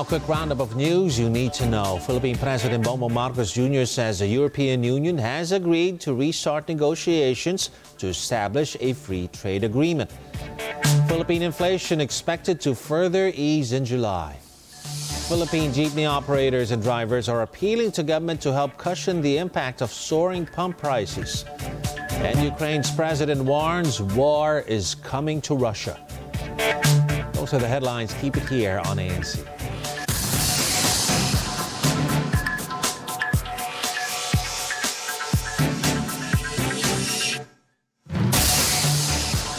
Now, quick roundup of news you need to know. Philippine President Bongbong Marcos Jr. says the European Union has agreed to restart negotiations to establish a free trade agreement. Philippine inflation expected to further ease in July. Philippine jeepney operators and drivers are appealing to government to help cushion the impact of soaring pump prices. And Ukraine's president warns war is coming to Russia. Those are the headlines. Keep it here on ANC.